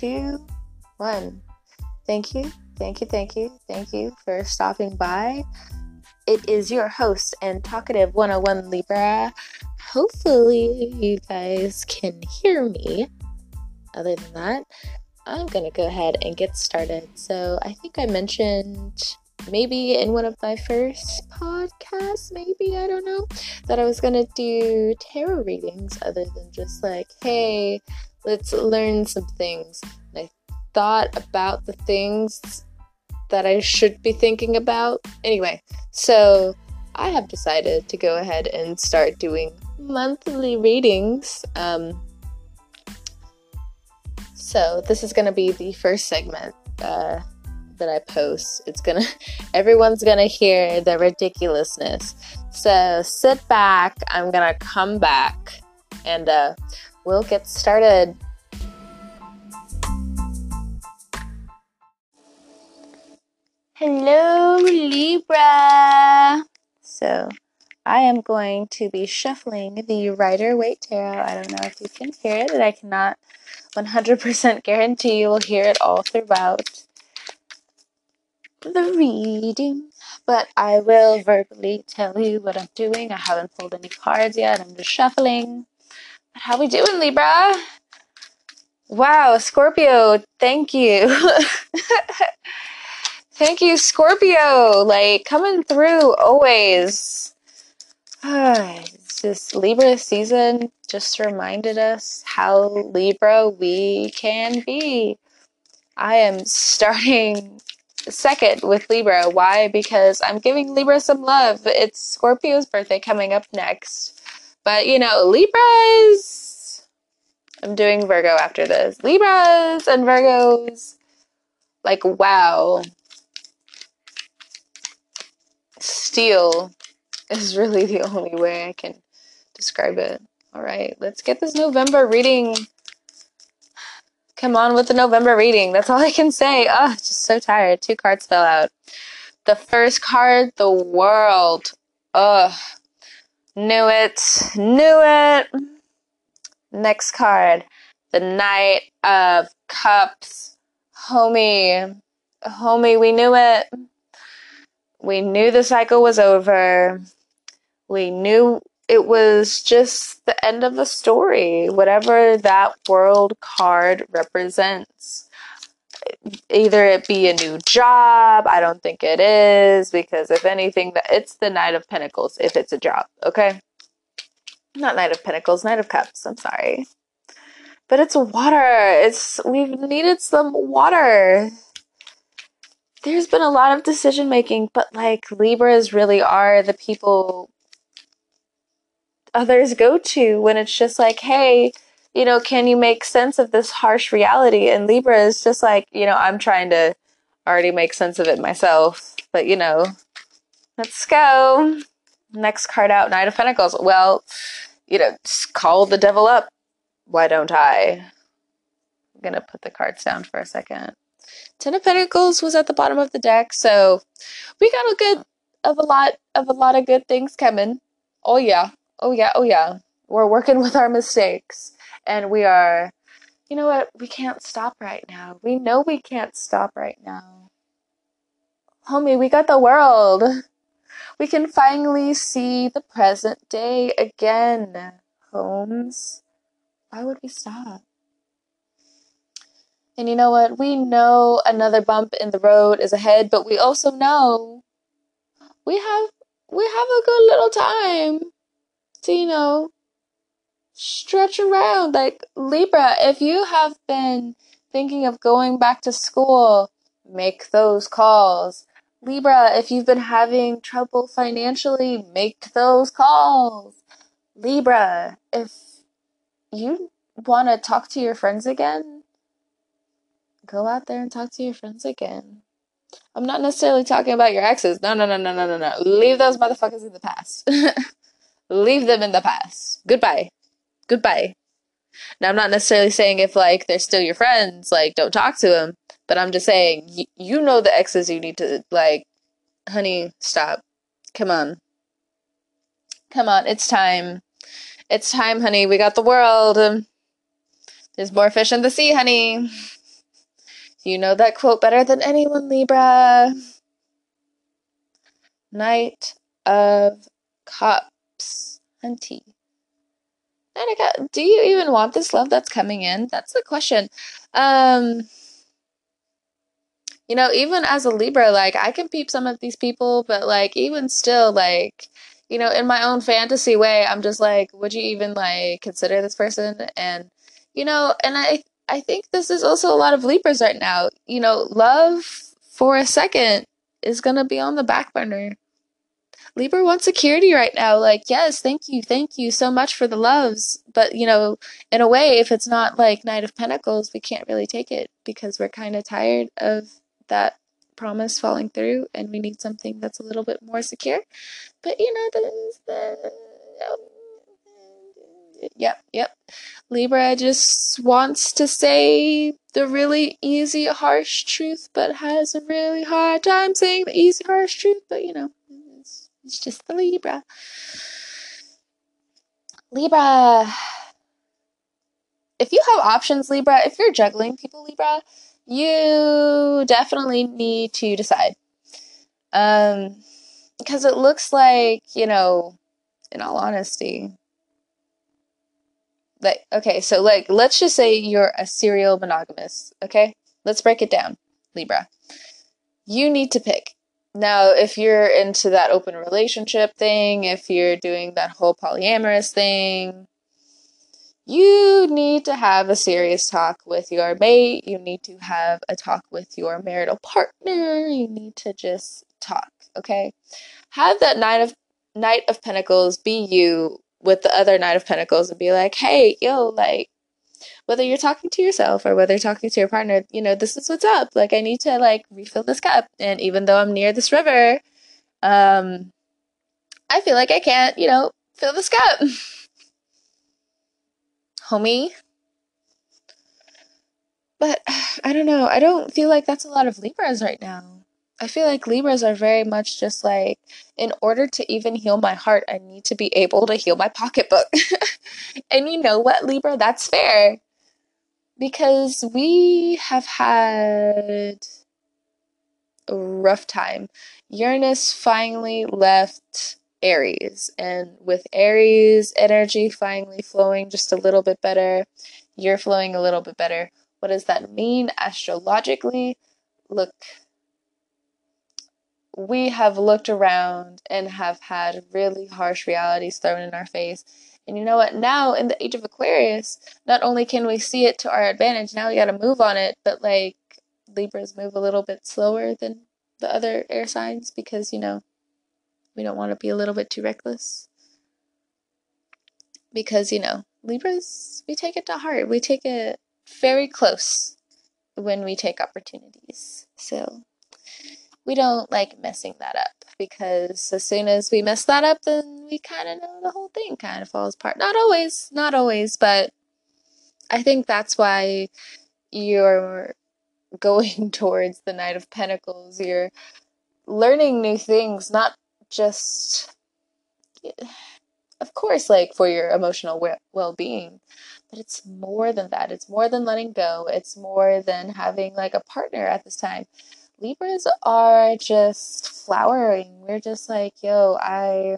two, one. Thank you, thank you, thank you, thank you for stopping by. It is your host and talkative 101 Libra. Hopefully, you guys can hear me. Other than that, I'm gonna go ahead and get started. So, I think I mentioned maybe in one of my first podcasts, maybe, I don't know, that I was gonna do tarot readings other than just like, hey, let's learn some things. And I thought about the things that I should be thinking about. Anyway, so I have decided to go ahead and start doing monthly readings. Um, so this is gonna be the first segment. Uh, that I post. It's gonna, everyone's gonna hear the ridiculousness. So sit back. I'm gonna come back and uh, we'll get started. Hello, Libra. So I am going to be shuffling the Rider Waite Tarot. I don't know if you can hear it, and I cannot 100% guarantee you will hear it all throughout the reading, but I will verbally tell you what I'm doing. I haven't pulled any cards yet. I'm just shuffling. How we doing, Libra? Wow, Scorpio, thank you. thank you, Scorpio. Like coming through always. Ah, it's just Libra season just reminded us how Libra we can be. I am starting second with Libra. Why? Because I'm giving Libra some love. It's Scorpio's birthday coming up next. But, you know, Libras. I'm doing Virgo after this. Libras and Virgos. Like, wow. Steel is really the only way I can describe it. All right, let's get this November reading Come on with the November reading. That's all I can say. Oh, just so tired. Two cards fell out. The first card, the world. Ugh. Knew it. Knew it. Next card, the Knight of Cups. Homie. Homie, we knew it. We knew the cycle was over. We knew it was just the end of a story, whatever that world card represents. Either it be a new job, I don't think it is, because if anything, that it's the Knight of Pentacles if it's a job, okay? Not Knight of Pentacles, Knight of Cups, I'm sorry. But it's water. It's we've needed some water. There's been a lot of decision making, but like Libras really are the people others go to when it's just like, hey, you know, can you make sense of this harsh reality? And Libra is just like, you know, I'm trying to already make sense of it myself. But, you know, let's go. Next card out, Knight of Pentacles. Well, you know, call the devil up. Why don't I? I'm going to put the cards down for a second. Ten of Pentacles was at the bottom of the deck, so we got a good of a lot of a lot of good things coming. Oh yeah oh yeah, oh yeah, we're working with our mistakes and we are, you know what, we can't stop right now. We know we can't stop right now. Homie, we got the world. We can finally see the present day again. Holmes, why would we stop? And you know what? We know another bump in the road is ahead, but we also know we have we have a good little time to, you know, stretch around. Like, Libra, if you have been thinking of going back to school, make those calls. Libra, if you've been having trouble financially, make those calls. Libra, if you want to talk to your friends again, go out there and talk to your friends again. I'm not necessarily talking about your exes. No, no, no, no, no, no, no. Leave those motherfuckers in the past. leave them in the past. Goodbye. Goodbye. Now, I'm not necessarily saying if, like, they're still your friends, like, don't talk to them. But I'm just saying, y- you know the exes you need to, like, honey, stop. Come on. Come on, it's time. It's time, honey. We got the world. There's more fish in the sea, honey. You know that quote better than anyone, Libra. Knight of Cups. Hunty. Got, do you even want this love that's coming in? That's the question. Um, you know, even as a Libra, like I can peep some of these people, but like even still, like you know, in my own fantasy way, I'm just like, would you even like consider this person? And you know, and I I think this is also a lot of Libras right now. You know, love for a second is gonna be on the back burner. Libra wants security right now. Like, yes, thank you, thank you so much for the loves. But, you know, in a way, if it's not like Knight of Pentacles, we can't really take it because we're kind of tired of that promise falling through and we need something that's a little bit more secure. But you know, the, the yep, yep. Libra just wants to say the really easy, harsh truth, but has a really hard time saying the easy, harsh truth. But you know, it's, just the Libra. Libra. If you have options, Libra, if you're juggling people, Libra, you definitely need to decide. Um, because it looks like, you know, in all honesty, like, okay, so like, let's just say you're a serial monogamous, okay? Let's break it down, Libra. You need to pick. Now, if you're into that open relationship thing, if you're doing that whole polyamorous thing, you need to have a serious talk with your mate. You need to have a talk with your marital partner. You need to just talk, okay? Have that Knight of Knight of Pentacles be you with the other Knight of Pentacles and be like, "Hey, yo, like whether you're talking to yourself or whether you're talking to your partner, you know, this is what's up. Like I need to like refill this cup and even though I'm near this river, um I feel like I can't, you know, fill this cup." homie. But I don't know. I don't feel like that's a lot of Libras right now. I feel like Libras are very much just like, in order to even heal my heart, I need to be able to heal my pocketbook. and you know what, Libra? That's fair. Because we have had a rough time. Uranus finally left Aries. And with Aries energy finally flowing just a little bit better, you're flowing a little bit better. What does that mean astrologically? Look, we have looked around and have had really harsh realities thrown in our face. And you know what? Now, in the age of Aquarius, not only can we see it to our advantage, now we got to move on it, but like Libras move a little bit slower than the other air signs because, you know, we don't want to be a little bit too reckless. Because, you know, Libras, we take it to heart. We take it very close when we take opportunities. So we don't like messing that up because as soon as we mess that up, then we kind of know the whole thing kind of falls apart. Not always, not always, but I think that's why you're going towards the Knight of Pentacles. You're learning new things, not just of course like for your emotional well-being but it's more than that it's more than letting go it's more than having like a partner at this time libras are just flowering. We're just like yo i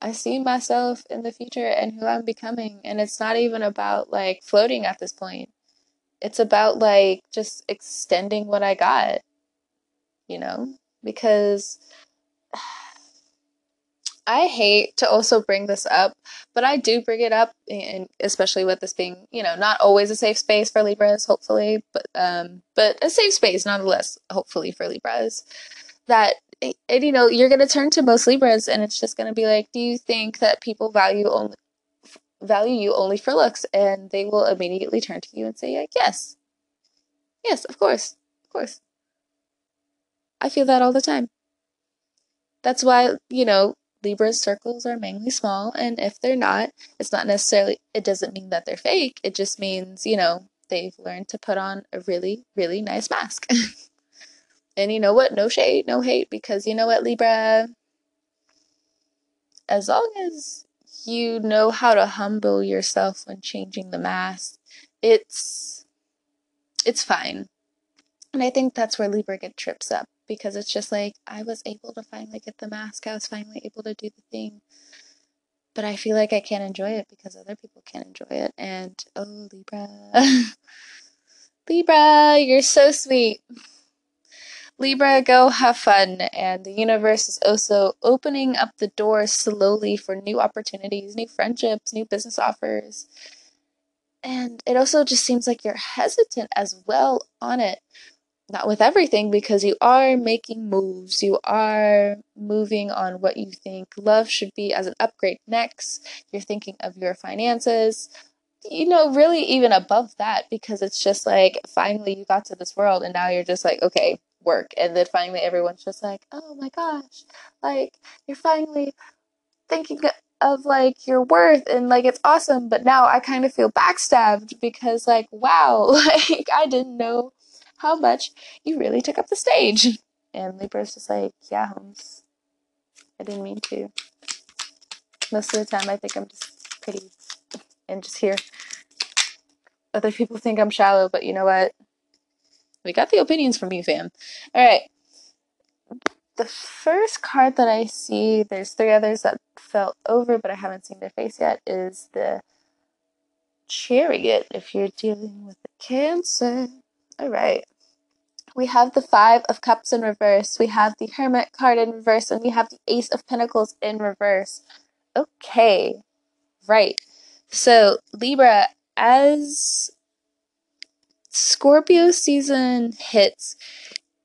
i see myself in the future and who i'm becoming. And it's not even about like floating at this point. It's about like just extending what i got you know? Because I hate to also bring this up, but I do bring it up, and especially with this being, you know, not always a safe space for Libras, hopefully, but um, but a safe space nonetheless, hopefully for Libras. That and you know, you're gonna turn to most Libras, and it's just gonna be like, do you think that people value only value you only for looks? And they will immediately turn to you and say, like, yes, yes, of course, of course. I feel that all the time. That's why, you know, Libra's circles are mainly small, and if they're not, it's not necessarily, it doesn't mean that they're fake. It just means, you know, they've learned to put on a really, really nice mask. and you know what? No shade, no hate, because you know what, Libra? As long as you know how to humble yourself when changing the mask, it's it's fine. And I think that's where Libra get trips up because it's just like I was able to finally get the mask. I was finally able to do the thing. But I feel like I can't enjoy it because other people can't enjoy it. And oh, Libra. Libra, you're so sweet. Libra, go have fun. And the universe is also opening up the doors slowly for new opportunities, new friendships, new business offers. And it also just seems like you're hesitant as well on it. Not with everything, because you are making moves. You are moving on what you think love should be as an upgrade next. You're thinking of your finances, you know, really even above that, because it's just like finally you got to this world and now you're just like, okay, work. And then finally everyone's just like, oh my gosh, like you're finally thinking of like your worth and like it's awesome. But now I kind of feel backstabbed because like, wow, like I didn't know how much you really took up the stage. And Libra's just like, yeah, Holmes, I didn't mean to. Most of the time I think I'm just pretty and just here. Other people think I'm shallow, but you know what? We got the opinions from you, fam. All right. The first card that I see, there's three others that fell over, but I haven't seen their face yet, is the Chariot if you're dealing with the Cancer. All right. We have the Five of Cups in reverse, we have the Hermit card in reverse, and we have the Ace of Pentacles in reverse. Okay. Right. So, Libra, as Scorpio season hits,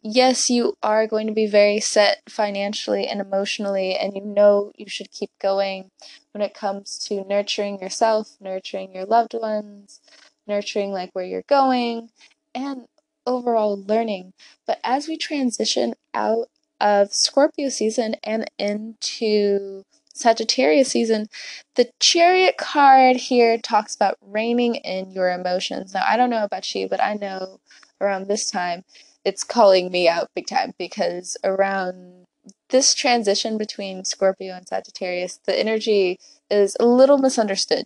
yes, you are going to be very set financially and emotionally, and you know you should keep going when it comes to nurturing yourself, nurturing your loved ones, nurturing like where you're going, and overall learning. But as we transition out of Scorpio season and into Sagittarius season, the Chariot card here talks about reining in your emotions. Now, I don't know about you, but I know around this time it's calling me out big time because around this transition between Scorpio and Sagittarius, the energy is a little misunderstood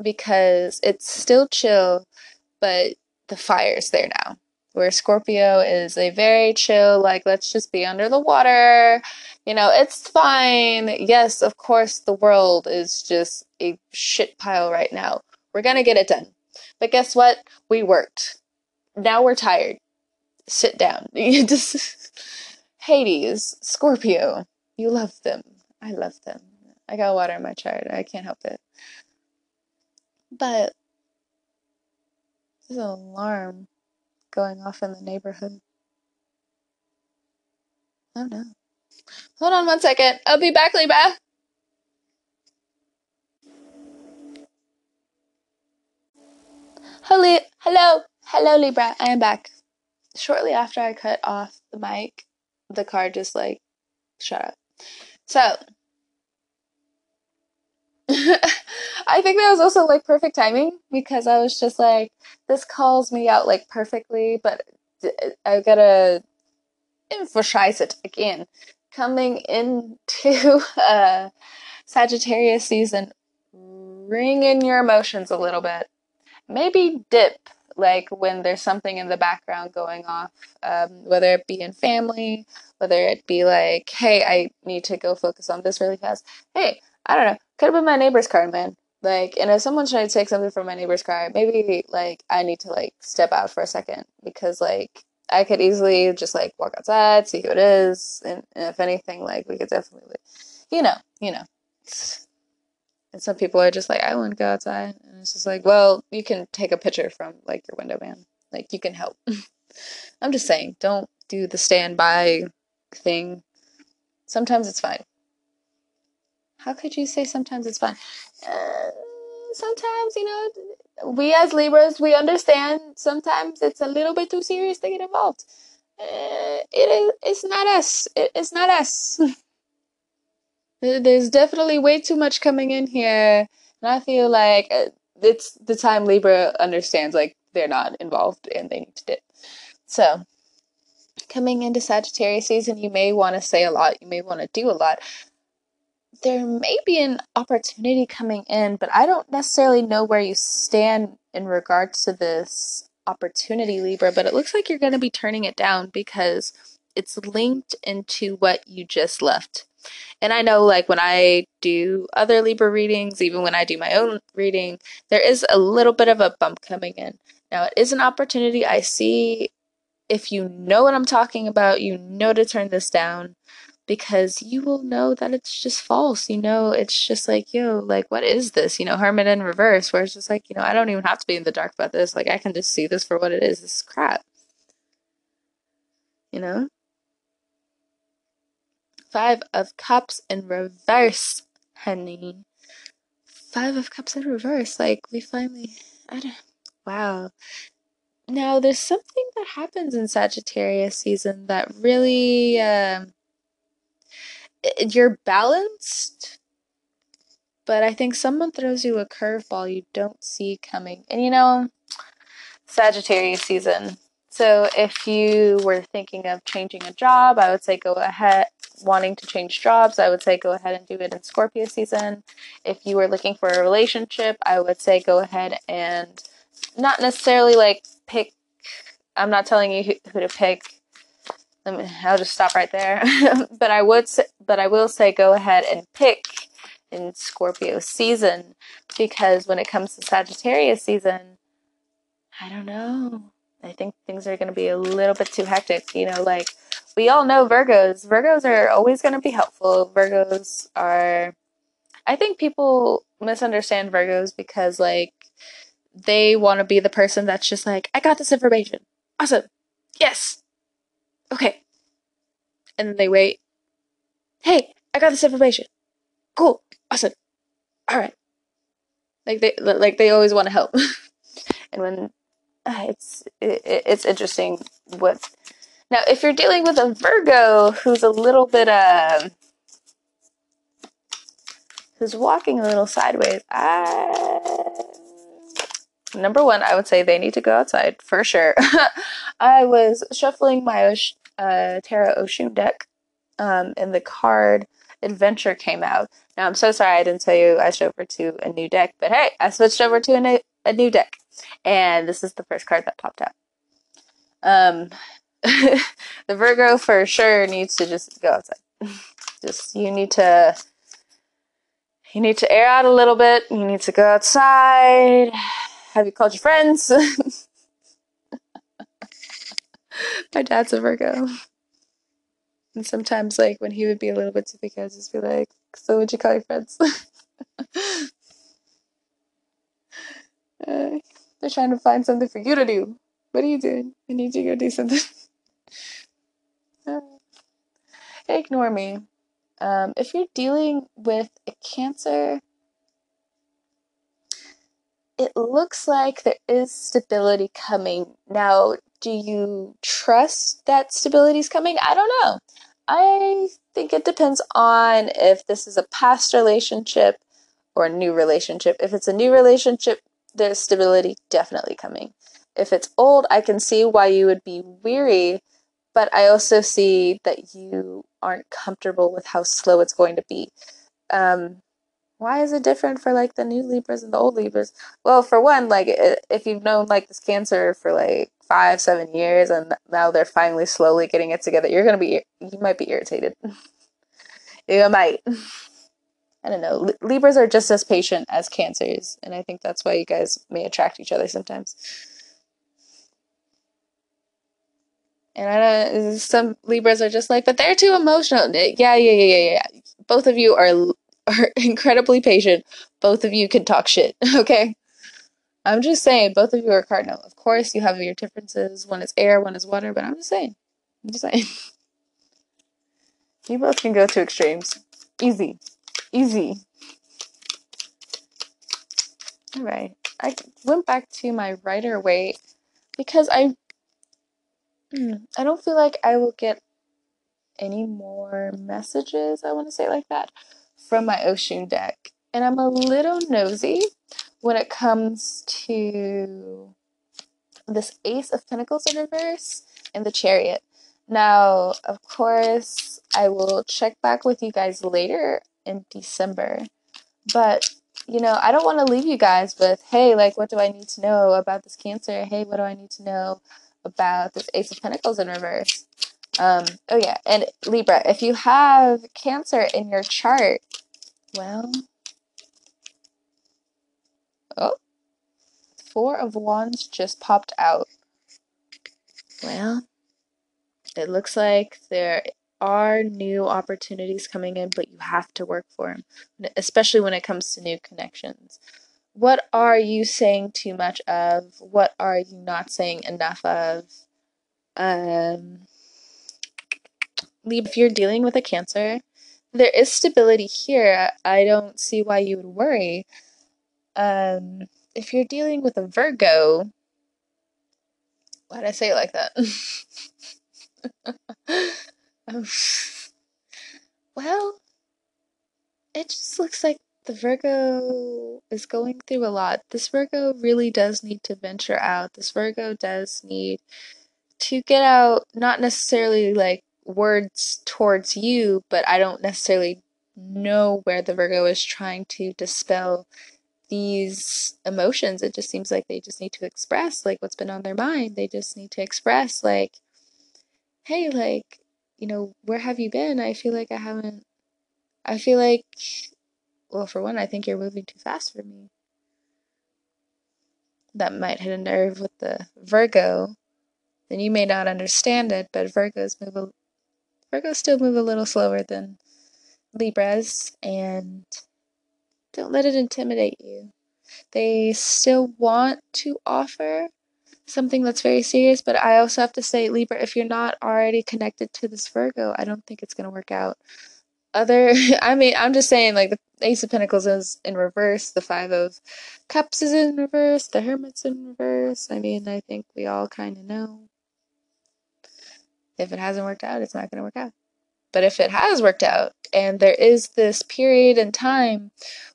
because it's still chill, but the fire's there now where Scorpio is a very chill, like, let's just be under the water. You know, it's fine. Yes, of course, the world is just a shit pile right now. We're gonna get it done. But guess what? We worked. Now we're tired. Sit down. You just. Hades, Scorpio, you love them. I love them. I got water in my chart. I can't help it. But there's an alarm going off in the neighborhood. Oh no. Hold on one second. I'll be back, Libra. Hello, hello, hello, Libra. I am back. Shortly after I cut off the mic, the car just like shut up. So, I think that was also like perfect timing because I was just like, this calls me out like perfectly, but I gotta emphasize it again. Coming into uh, Sagittarius season, ring in your emotions a little bit. Maybe dip like when there's something in the background going off, um, whether it be in family, whether it be like, hey, I need to go focus on this really fast. Hey, I don't know. Could have been my neighbor's car, man. Like, and if someone's trying to take something from my neighbor's car, maybe like I need to like step out for a second because like I could easily just like walk outside, see who it is, and, and if anything, like we could definitely, you know, you know. And some people are just like, I wouldn't go outside, and it's just like, well, you can take a picture from like your window, man. Like you can help. I'm just saying, don't do the standby thing. Sometimes it's fine. How could you say sometimes it's fun? Uh, sometimes, you know, we as Libras, we understand sometimes it's a little bit too serious to get involved. Uh, it is, it's not us. It, it's not us. There's definitely way too much coming in here. And I feel like uh, it's the time Libra understands, like, they're not involved and they need to dip. So, coming into Sagittarius season, you may want to say a lot, you may want to do a lot, there may be an opportunity coming in, but I don't necessarily know where you stand in regards to this opportunity, Libra, but it looks like you're going to be turning it down because it's linked into what you just left. And I know, like, when I do other Libra readings, even when I do my own reading, there is a little bit of a bump coming in. Now, it is an opportunity I see. If you know what I'm talking about, you know to turn this down because you will know that it's just false. You know, it's just like, yo, like, what is this? You know, Hermit in reverse, where it's just like, you know, I don't even have to be in the dark about this. Like, I can just see this for what it is. This is crap. You know? Five of Cups in reverse, honey. Five of Cups in reverse. Like, we finally. I don't. Wow. Now, there's something that happens in Sagittarius season that really. Um, Eh, you're balanced, but I think someone throws you a curveball you don't see coming. And you know, Sagittarius season. So if you were thinking of changing a job, I would say go ahead wanting to change jobs, I would say go ahead and do it in Scorpio season. If you were looking for a relationship, I would say go ahead and not necessarily like pick. I'm not telling you who, who to pick. I'll just stop right there. but I would, say, but I will say go ahead and pick in Scorpio season because when it comes to Sagittarius season, I don't know. I think things are going to be a little bit too hectic. You know, like we all know Virgos. Virgos are always going to be helpful. Virgos are, I think people misunderstand Virgos because, like, they want to be the person that's just like, I got this information. Awesome. Yes. Okay. And then they wait. Hey, I got this information. Cool. Awesome. All right. Like they like they always want to help. and when uh, it's it, it's interesting what now, if you're dealing with a Virgo who's a little bit uh who's walking a little sideways, I number one, I would say they need to go outside for sure. I was shuffling my uh, Tarot Oshun deck, um, and the card Adventure came out. Now, I'm so sorry I didn't tell you I switched over to a new deck, but hey, I switched over to a new, a new deck, and this is the first card that popped out. Um, the Virgo for sure needs to just go outside. Just you need to you need to air out a little bit. You need to go outside. Have you called your friends? My dad's a Virgo. And sometimes, like, when he would be a little bit too big, I'd just be like, So, would you call your friends? uh, they're trying to find something for you to do. What are you doing? I need you to go do something. ignore me. Um, if you're dealing with a cancer, it looks like there is stability coming. Now, do you trust that stability is coming? I don't know. I think it depends on if this is a past relationship or a new relationship. If it's a new relationship, there's stability definitely coming. If it's old, I can see why you would be weary but I also see that you aren't comfortable with how slow it's going to be. Um, why is it different for like the new Libras and the old Libras? Well, for one, like if you've known like this cancer for like five, seven years, and now they're finally slowly getting it together, you're gonna be you might be irritated. you might. I don't know. Libras are just as patient as cancers, and I think that's why you guys may attract each other sometimes. And I don't some Libras are just like, but they're too emotional. Yeah, yeah, yeah, yeah, yeah. Both of you are are incredibly patient. Both of you can talk shit. Okay. I'm just saying, both of you are cardinal. Of course, you have your differences. One is air, one is water. But I'm just saying. I'm just saying. you both can go to extremes. Easy, easy. All right. I went back to my Rider Waite because I Hmm, I don't feel like I will get any more messages, I want to say like that, from my ocean deck. And I'm a little nosy when it comes to this Ace of Pentacles in reverse and the Chariot. Now, of course, I will check back with you guys later in December. But you know, I don't want to leave you guys with, hey, like, what do I need to know about this Cancer? Hey, what do I need to know about this Ace of Pentacles in reverse? Um, oh, yeah. And Libra, if you have Cancer in your chart, well, oh, Four of Wands just popped out. Well, it looks like there are new opportunities coming in, but you have to work for them, especially when it comes to new connections. What are you saying too much of? What are you not saying enough of? Um, if you're dealing with a cancer, there is stability here. I don't see why you would worry. Um, if you're dealing with a Virgo, why'd I say it like that? um, well, it just looks like the Virgo is going through a lot. This Virgo really does need to venture out. This Virgo does need to get out, not necessarily like words towards you, but I don't necessarily know where the Virgo is trying to dispel these emotions. It just seems like they just need to express like what's been on their mind. They just need to express like, hey, like, you know, where have you been? I feel like I haven't I feel like well, for one, I think you're moving too fast for me. That might hit a nerve with the Virgo. Then you may not understand it, but Virgos move Virgos still move a little slower than Libras, and don't let it intimidate you. They still want to offer something that's very serious, but I also have to say, Libra, if you're not already connected to this Virgo, I don't think it's going to work out. Other, I mean, I'm just saying, like, the Ace of Pentacles is in reverse, the Five of Cups is in reverse, the Hermit's in reverse. I mean, I think we all kind of know. If it hasn't worked out, it's not going to work out. But if it has worked out, and there is this period in time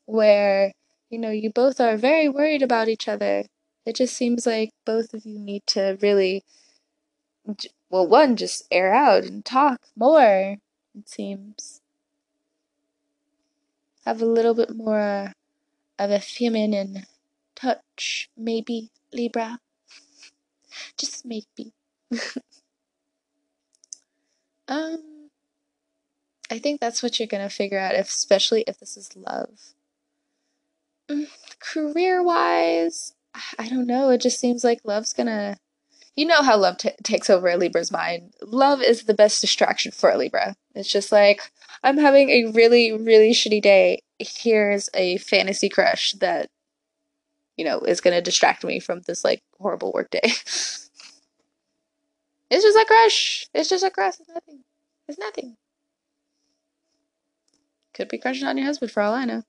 where, you know, you both are very worried about each other, it just seems like both of you need to really, well, one, just air out and talk more, it seems. Have a little bit more of a feminine touch, maybe, Libra. Just maybe. um, I think that's what you're to figure out, if, especially if this is love. Mm, career wise, I don't know. It just seems like love's to. You know how love t- takes over a Libra's mind. Love is the best distraction for a Libra. It's just like, I'm having a really, really shitty day. Here's a fantasy crush that, you know, is to distract me from this, like, horrible work day. it's just a crush. It's just a crush. It's nothing. It's nothing. Could be crushing on your husband for all I know.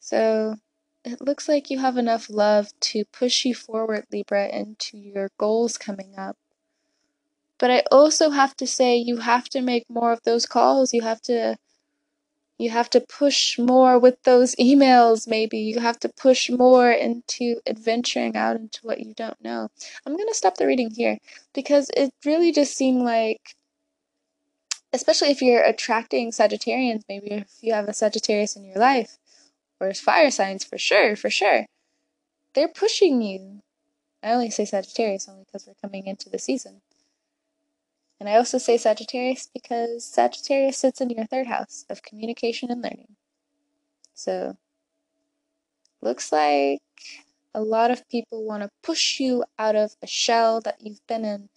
So it looks like you have enough love to push you forward, Libra, into your goals coming up. But I also have to say you have to make more of those calls. You have to you have to push more with those emails maybe. You have to push more into adventuring out into what you don't know. I'm going to stop the reading here because it really just seemed like especially if you're attracting Sagittarians, maybe if you have a Sagittarius in your life, or fire signs for sure, for sure, they're pushing you. I only say Sagittarius only because we're coming into the season. And I also say Sagittarius because Sagittarius sits in your third house of communication and learning. So, looks like a lot of people want to push you out of a shell that you've been in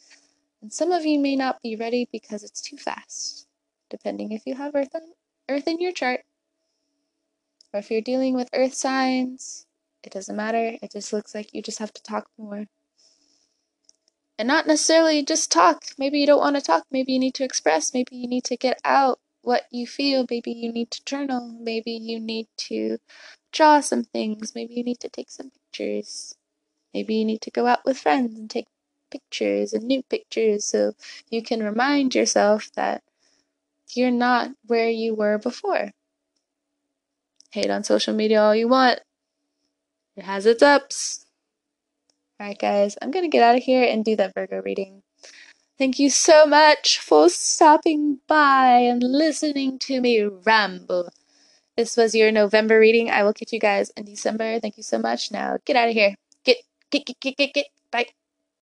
and some of you may not be ready because it's too fast, depending if you have Earth, on, Earth in your chart. Or if you're dealing with Earth signs, it doesn't matter. It just looks like you just have to talk more. And not necessarily just talk. Maybe you don't want to talk. Maybe you need to express. Maybe you need to get out what you feel. Maybe you need to journal. Maybe you need to draw some things. Maybe you need to take some pictures. Maybe you need to go out with friends and take pictures and new pictures so you can remind yourself that you're not where you were before. Hate on social media all you want. It has its ups. Alright, guys, I'm gonna get out of here and do that Virgo reading. Thank you so much for stopping by and listening to me ramble. This was your November reading. I will catch you guys in December. Thank you so much. Now get out of here. Get, get, get, get, get, get. Bye.